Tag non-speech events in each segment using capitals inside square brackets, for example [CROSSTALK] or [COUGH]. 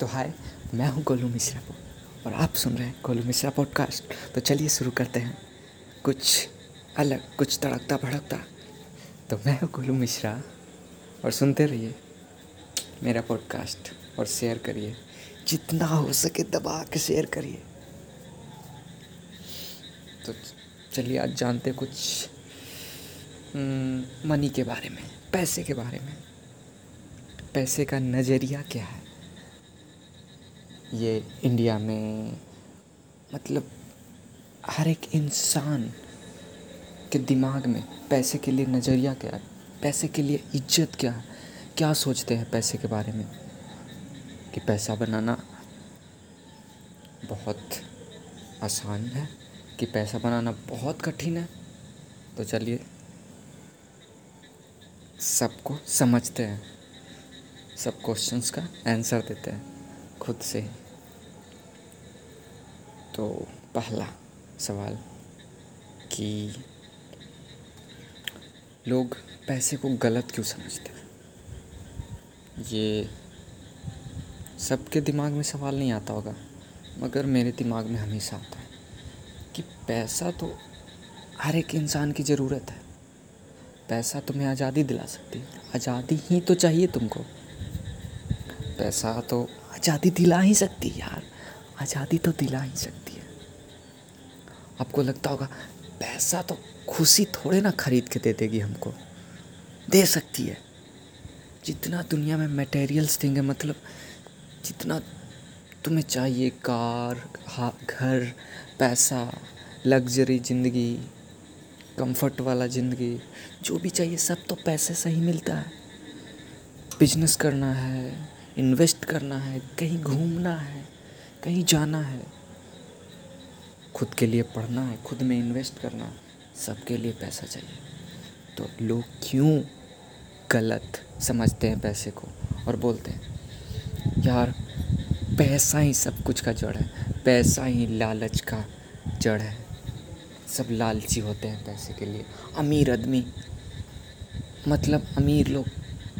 तो हाय, मैं हूँ गोलू मिश्रा और आप सुन रहे हैं गोलू मिश्रा पॉडकास्ट। तो चलिए शुरू करते हैं। कुछ अलग, कुछ तड़कता भड़कता। तो मैं हूँ गोलू मिश्रा, और सुनते रहिए मेरा पॉडकास्ट, और शेयर करिए। जितना हो सके दबा के शेयर करिए। तो चलिए, आज जानते कुछ मनी के बारे में, पैसे के बारे में। पैसे का नज़रिया क्या है? ये इंडिया में मतलब हर एक इंसान के दिमाग में पैसे के लिए नज़रिया क्या है? पैसे के लिए इज़्ज़त क्या है? क्या सोचते हैं पैसे के बारे में? कि पैसा बनाना बहुत आसान है, कि पैसा बनाना बहुत कठिन है। तो चलिए, सबको समझते हैं, सब क्वेश्चंस का आंसर देते हैं। खुद से। तो पहला सवाल कि लोग पैसे को गलत क्यों समझते हैं? ये सबके दिमाग में सवाल नहीं आता होगा, मगर मेरे दिमाग में हमेशा आता है कि पैसा तो हर एक इंसान की ज़रूरत है। पैसा तुम्हें आज़ादी दिला सकती है। आज़ादी ही तो चाहिए तुमको। पैसा तो आज़ादी दिला ही सकती है यार। आज़ादी तो दिला ही सकती है। आपको लगता होगा, पैसा तो खुशी थोड़े ना खरीद के दे देगी हमको। दे सकती है। जितना दुनिया में मटेरियल्स देंगे मतलब जितना तुम्हें चाहिए, कार घर, पैसा लग्जरी ज़िंदगी कंफर्ट वाला ज़िंदगी, जो भी चाहिए, सब तो पैसे से ही मिलता है। बिज़नेस करना है। इन्वेस्ट करना है, कहीं घूमना है, कहीं जाना है। खुद के लिए पढ़ना है, खुद में इन्वेस्ट करना है सबके लिए पैसा चाहिए। तो लोग क्यों गलत समझते हैं पैसे को और बोलते हैं, यार, पैसा ही सब कुछ का जड़ है, पैसा ही लालच का जड़ है। सब लालची होते हैं पैसे के लिए। अमीर आदमी मतलब अमीर लोग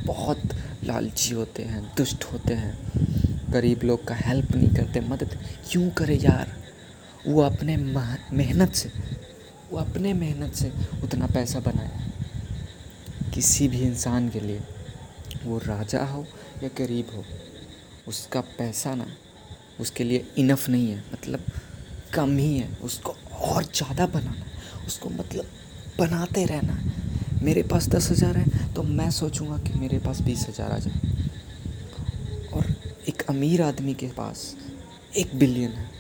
बहुत लालची होते हैं, दुष्ट होते हैं। गरीब लोग का हेल्प नहीं करते, मदद क्यों करे यार? वो अपने मेहनत से, वो अपने मेहनत से उतना पैसा बनाए। किसी भी इंसान के लिए वो राजा हो या गरीब हो, उसका पैसा ना, उसके लिए इनफ नहीं है मतलब कम ही है। उसको और ज़्यादा बनाना, उसको मतलब बनाते रहना। मेरे पास दस हज़ार है तो मैं सोचूँगा कि मेरे पास बीस हज़ार आ जाए। और एक अमीर आदमी के पास एक बिलियन है,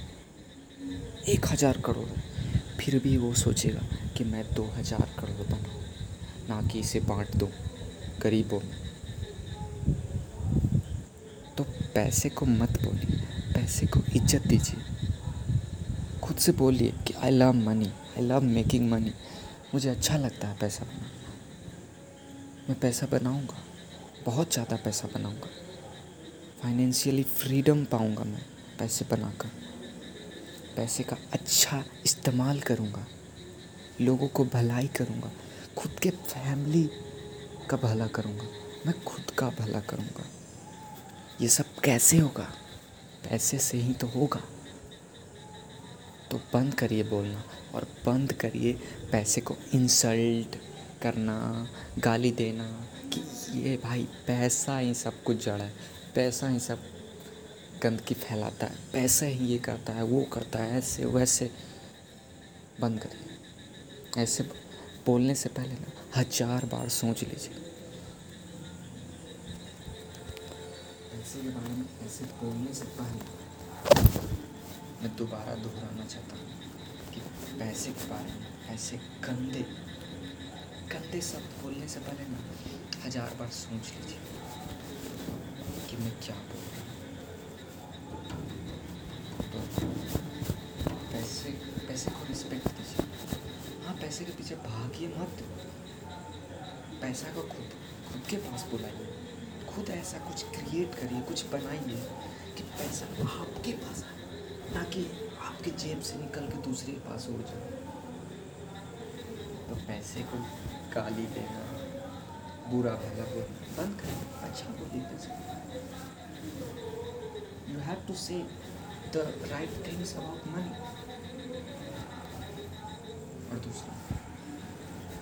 एक हज़ार करोड़ है, फिर भी वो सोचेगा कि मैं दो हज़ार करोड़ बनाऊँ, ना कि इसे बांट दूँ, गरीबों में। तो पैसे को मत बोलिए, पैसे को इज़्ज़त दीजिए। खुद से बोलिए कि I love money I love making money मुझे अच्छा लगता है पैसा मैं पैसा बनाऊँगा, बहुत ज़्यादा पैसा बनाऊँगा। फाइनेंशियली फ्रीडम पाऊँगा मैं पैसे बनाकर। पैसे का अच्छा इस्तेमाल करूँगा, लोगों को भलाई करूँगा, खुद के फैमिली का भला करूँगा, मैं खुद का भला करूँगा। ये सब कैसे होगा? पैसे से ही तो होगा। तो बंद करिए बोलना और बंद करिए पैसे को इंसल्ट करना, गाली देना कि ये भाई पैसा ही सब कुछ जड़ है, पैसा ही सब गंदगी फैलाता है, पैसा ही ये करता है, वो करता है, ऐसे वैसे बंद करिए ऐसे बोलने से पहले ना हज़ार बार सोच लीजिए। पैसे के बारे में ऐसे बोलने से पहले मैं दोबारा दोहराना चाहता हूँ कि पैसे के बारे में ऐसे गंदे गंदे शब्द बोलने से पहले ना हज़ार बार सोच लीजिए कि मैं क्या बोल। रहा हूँ पैसे पैसे को रिस्पेक्ट दीजिए हाँ पैसे के पीछे भागिए मत। पैसा को खुद खुद के पास बुलाइए। खुद ऐसा कुछ क्रिएट करिए, कुछ बनाइए कि पैसा आपके पास आए ना कि आपके जेब से निकल के दूसरे के पास उड़ जाए। तो पैसे को गाली देना। बुरा भला बोलना बंद कर। अच्छा बोलिए you have to say the right things about money और दूसरा।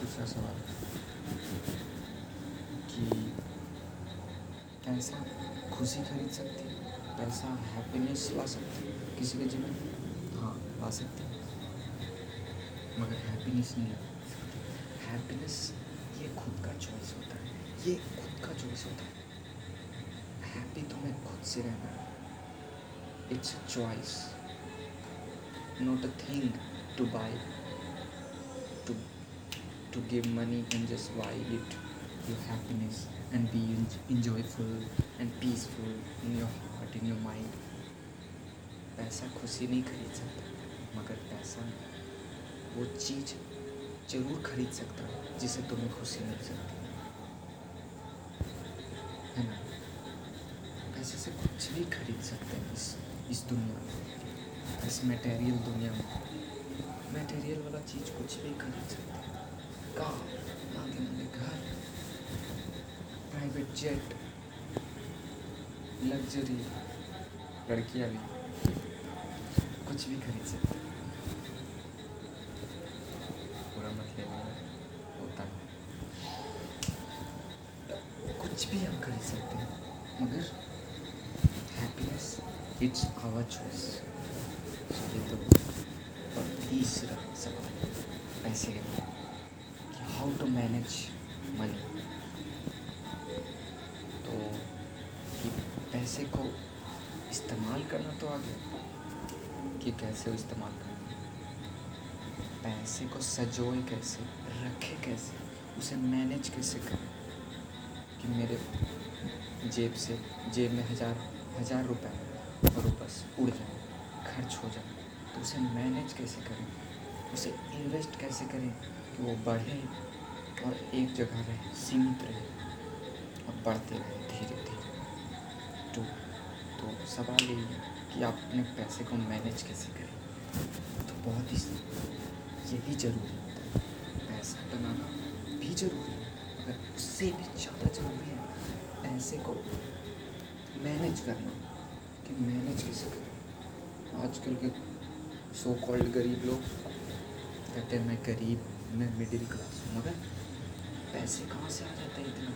दूसरा सवाल। कि पैसा खुशी खरीद सकती है? पैसा हैप्पीनेस ला सकती है? किसी के जीवन में? हाँ ला सकती है। मगर हैप्पीनेस नहीं ला हैप्पीनेस ये खुद का चॉइस होता है। ये खुद का चॉइस होता है। हैप्पी तो मैं खुद से रहना। It's a choice not a thing to buy to to give money and just why it your happiness and be enjoyful and peaceful in your heart in your mind पैसा खुशी नहीं खरीद सकता, मगर पैसा, वो चीज़ ज़रूर खरीद सकता है, जिसे तुम्हें खुशी मिल सकती है। ना? पैसे से कुछ भी खरीद सकते हैं इस इस दुनिया में। इस मटेरियल दुनिया में। मटेरियल वाला चीज़ कुछ भी खरीद सकते हैं। कार मांगे घर प्राइवेट जेट लग्जरी लड़कियाँ भी कुछ भी खरीद सकते हैं पूरा मत लेना होता है कुछ भी हम खरीद सकते हैं, मगर हैप्पीनेस इट्स आवर चॉइस ये तो और तीसरा सवाल पैसे के बारे में हाउ टू मैनेज मनी तो कि पैसे को इस्तेमाल करना तो आ गया कि कैसे इस्तेमाल करना? पैसे को सजोए कैसे, रखे कैसे, उसे मैनेज कैसे करें? कि मेरे जेब से, जेब में हज़ार हज़ार रुपए और बस उड़ जाए, खर्च हो जाए। तो उसे मैनेज कैसे करें? उसे इन्वेस्ट कैसे करें कि वो बढ़े और एक जगह रहे, सीमित रहे और बढ़ते रहे धीरे धीरे तो तो सवाल यही है कि आप अपने पैसे को मैनेज कैसे करें? तो बहुत ही, यही ज़रूरी होता है। पैसा बनाना भी ज़रूरी है। मगर उससे भी ज़्यादा ज़रूरी है पैसे को मैनेज करना, कि मैनेज कैसे करें आजकल के सो कॉल्ड गरीब लोग, कहते हैं, मैं गरीब, मैं मिडिल क्लास हूँ, मगर पैसे कहाँ से आ जाते हैं इतना?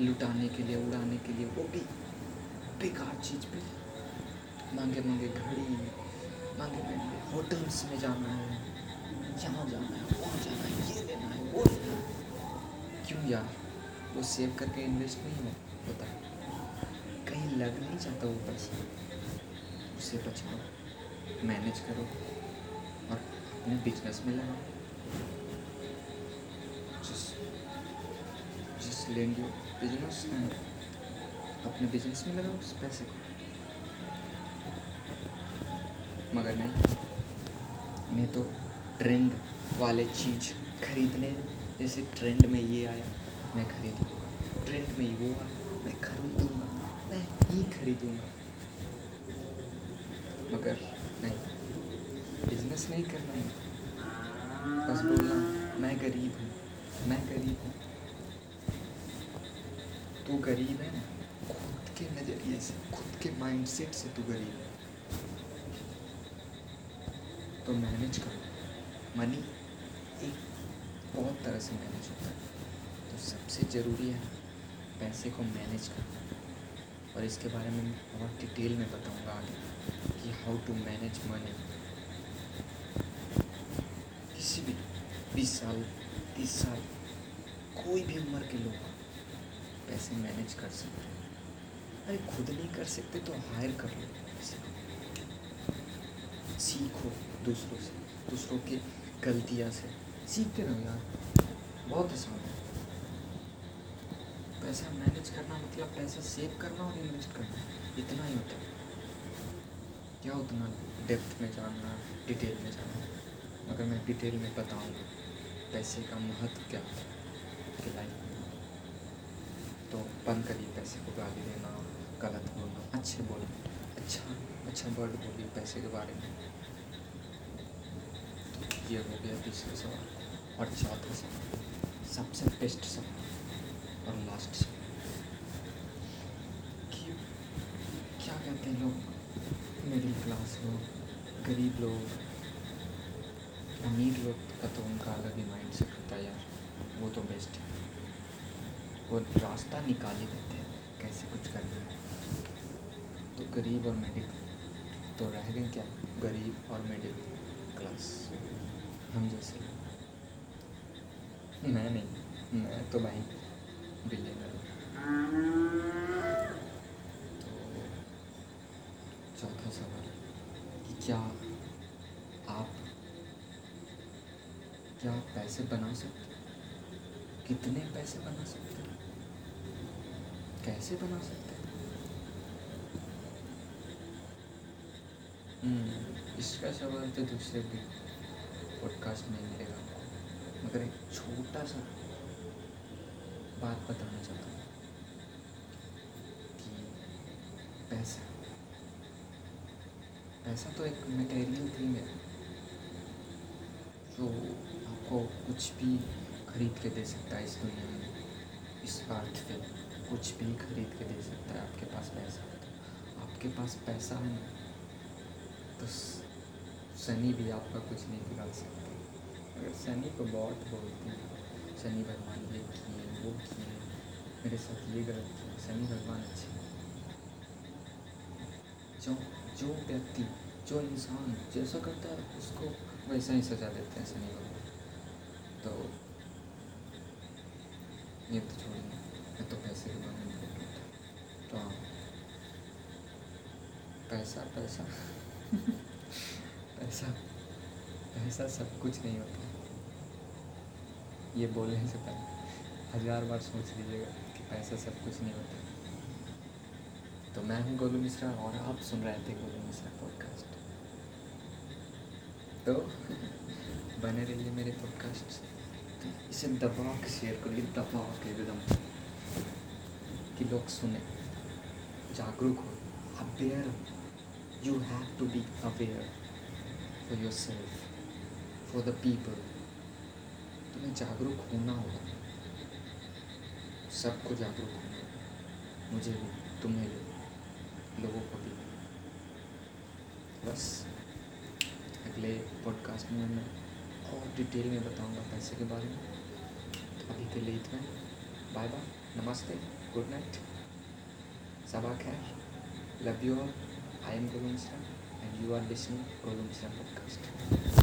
लुटाने के लिए, उड़ाने के लिए, वो भी बेकार चीज़ पे मांगे मांगे घड़ी, मांगे मांगे होटल्स में जाना है, यहाँ जाना है, वहाँ जाना है, ये क्यों यार? वो सेव करके इन्वेस्ट नहीं हो होता। कहीं लग नहीं जाता वो पैसा उसे बचाओ। मैनेज करो। और अपने बिज़नेस में लगाओ। जिस जिस यू बिज़नेस अपने बिज़नेस में लगाओ उस पैसे को। मगर नहीं। मैं तो ट्रेंड वाले चीज़ खरीदने जैसे ट्रेंड में ये आया, मैं खरीद लूँगा ट्रेंड में वो आया, मैं खरीदूँगा। मैं ही खरीदूँगा। मगर नहीं बिज़नेस नहीं करना है। बस बोलना, मैं गरीब हूँ, मैं गरीब हूँ। तू गरीब है ना? खुद के नज़रिए से, खुद के माइंडसेट से तू गरीब है। तो मैनेज करो। मनी बहुत तरह से मैनेज होता है। तो सबसे ज़रूरी है पैसे को मैनेज करना। और इसके बारे में मैं और डिटेल में बताऊँगा आगे कि हाउ टू मैनेज मनी किसी भी बीस साल, तीस साल, कोई भी उम्र के लोग पैसे मैनेज कर सकते हैं। अरे खुद नहीं कर सकते तो हायर कर लो सीखो दूसरों से, दूसरों की गलतियाँ से। सीखते रहो यार। बहुत आसान है। पैसा मैनेज करना मतलब पैसा सेव करना और इन्वेस्ट करना, इतना ही होता है। क्या उतना डेप्थ में जानना डिटेल में जानना अगर मैं डिटेल में बताऊँगा पैसे का महत्व क्या है? लाइफ में तो बंद करिए पैसे को, गाली देना, गलत बोलना, अच्छे बोलना अच्छा अच्छा वर्ड बोलिए पैसे के बारे में। तो ये हो गया तीसरा सवाल, और चौथा सवाल। सबसे बेस्ट सवाल और लास्ट सवाल कि क्या कहते हैं लोग? मिडिल क्लास लोग, गरीब लोग, अमीर लोग का तो उनका अलग ही माइंड सेट होता है यार. वो तो बेस्ट है. वो रास्ता निकाल ही देते हैं. कैसे कुछ करना है? तो गरीब और मिडिल तो रह गए क्या? गरीब और मिडिल क्लास हम जैसे मैं नहीं मैं तो भाई बिलियनर तो चौथा सवाल कि क्या आप क्या पैसे बना सकते कितने पैसे बना सकते कैसे बना सकते हम्म, इसका सवाल तो दूसरे भी पॉडकास्ट में मिलेगा। मगर एक छोटा सा बात बताना चाहता हूँ कि पैसा। पैसा तो एक मटेरियल थिंग है जो आपको कुछ भी खरीद के दे सकता है इस दुनिया में, इस अर्थ पे कुछ भी खरीद के दे सकता है, आपके पास पैसा तो। आपके पास पैसा है तो सनी भी आपका कुछ नहीं बिगाड़ सकते। शनि को बहुत बोलते हैं शनि भगवान ये किए, वो किए, मेरे साथ ये गलत किया शनि भगवान अच्छे। जो जो व्यक्ति, जो इंसान जैसा करता है, उसको वैसा ही सजा देते हैं शनि भगवान। तो ये तो छोड़िए मैं तो पैसे के बारे में बोल रहा था। तो पैसा पैसा [LAUGHS] पैसा पैसा सब कुछ नहीं होता। ये बोलने से पहले। हज़ार बार सोच लीजिएगा कि पैसा सब कुछ नहीं होता। तो मैं हूँ गोलू मिश्रा और आप सुन रहे थे गोलू मिश्रा पॉडकास्ट तो [LAUGHS] बने रहिए मेरे पॉडकास्ट तो इसे दबा के शेयर करिए दबा के एकदम। कि लोग सुने, जागरूक हो अवेयर हो। You have to be aware for yourself for the जागरूक होना होगा। सबको जागरूक होना होगा। मुझे भी, तुम्हें भी, लोगों को भी। बस। अगले पॉडकास्ट में मैं और डिटेल में बताऊँगा पैसे के बारे में। तो अभी के लिए इतना। बाय बाय नमस्ते। गुड नाइट सबा खैर। Love you all I am Mishra and you are listening Mishra podcast